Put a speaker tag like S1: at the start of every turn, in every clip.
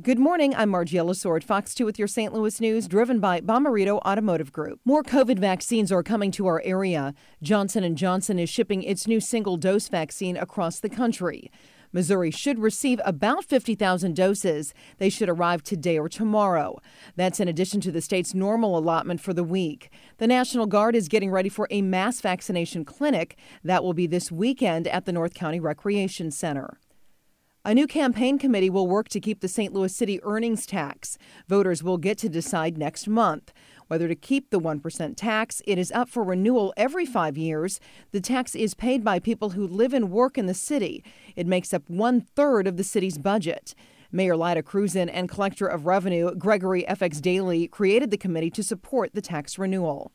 S1: Good morning. I'm Margiela Sword, Fox 2 with your St. Louis news, driven by Bommarito Automotive Group. More COVID vaccines are coming to our area. Johnson & Johnson is shipping its new single-dose vaccine across the country. Missouri should receive about 50,000 doses. They should arrive today or tomorrow. That's in addition to the state's normal allotment for the week. The National Guard is getting ready for a mass vaccination clinic that will be this weekend at the North County Recreation Center. A new campaign committee will work to keep the St. Louis City earnings tax. Voters will get to decide next month whether to keep the 1% tax. It is up for renewal every five years. The tax is paid by people who live and work in the city. It makes up one third of the city's budget. Mayor Lyda Krewson and Collector of Revenue Gregory FX Daly created the committee to support the tax renewal.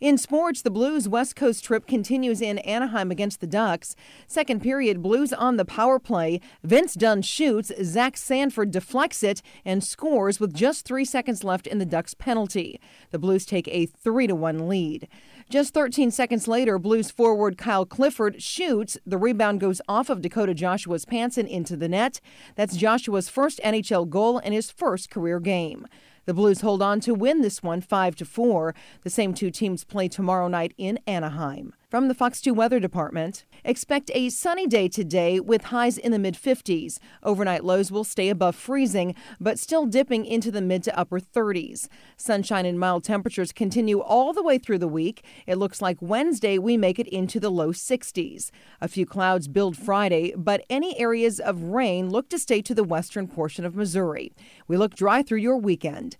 S1: In sports, the Blues West Coast trip continues in Anaheim against the Ducks. Second period, Blues on the power play. Vince Dunn shoots, Zach Sanford deflects it and scores with just three seconds left in the Ducks' penalty. The Blues take a 3 1 lead. Just 13 seconds later, Blues forward Kyle Clifford shoots. The rebound goes off of Dakota Joshua's pants and into the net. That's Joshua's first NHL goal and his first career game. The Blues hold on to win this one 5 to 4. The same two teams play tomorrow night in Anaheim. From the Fox 2 Weather Department, expect a sunny day today with highs in the mid 50s. Overnight lows will stay above freezing, but still dipping into the mid to upper 30s. Sunshine and mild temperatures continue all the way through the week. It looks like Wednesday we make it into the low 60s. A few clouds build Friday, but any areas of rain look to stay to the western portion of Missouri. We look dry through your weekend.